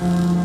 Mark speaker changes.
Speaker 1: Thank you.